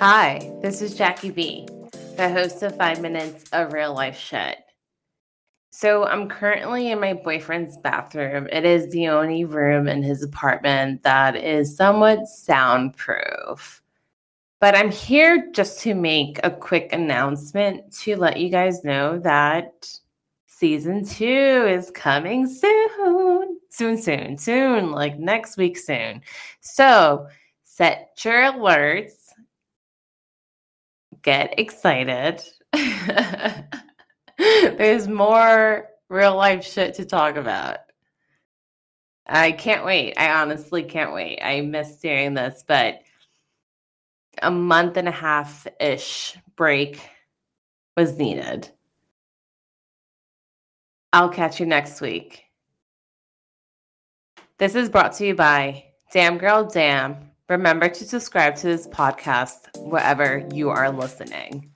Hi, this is Jacqui B, the host of Five Minutes of Real Life Shit. So, I'm currently in my boyfriend's bathroom. It is the only room in his apartment that is somewhat soundproof. But I'm here just to make a quick announcement to let you guys know that season two is coming soon. Soon, soon, soon, like next week soon. So, set your alerts get excited. There's more real life shit to talk about. I can't wait. I honestly can't wait. I miss doing this, but a month and a half ish break was needed. I'll catch you next week. This is brought to you by Damn Girl Damn Remember to subscribe to this podcast wherever you are listening.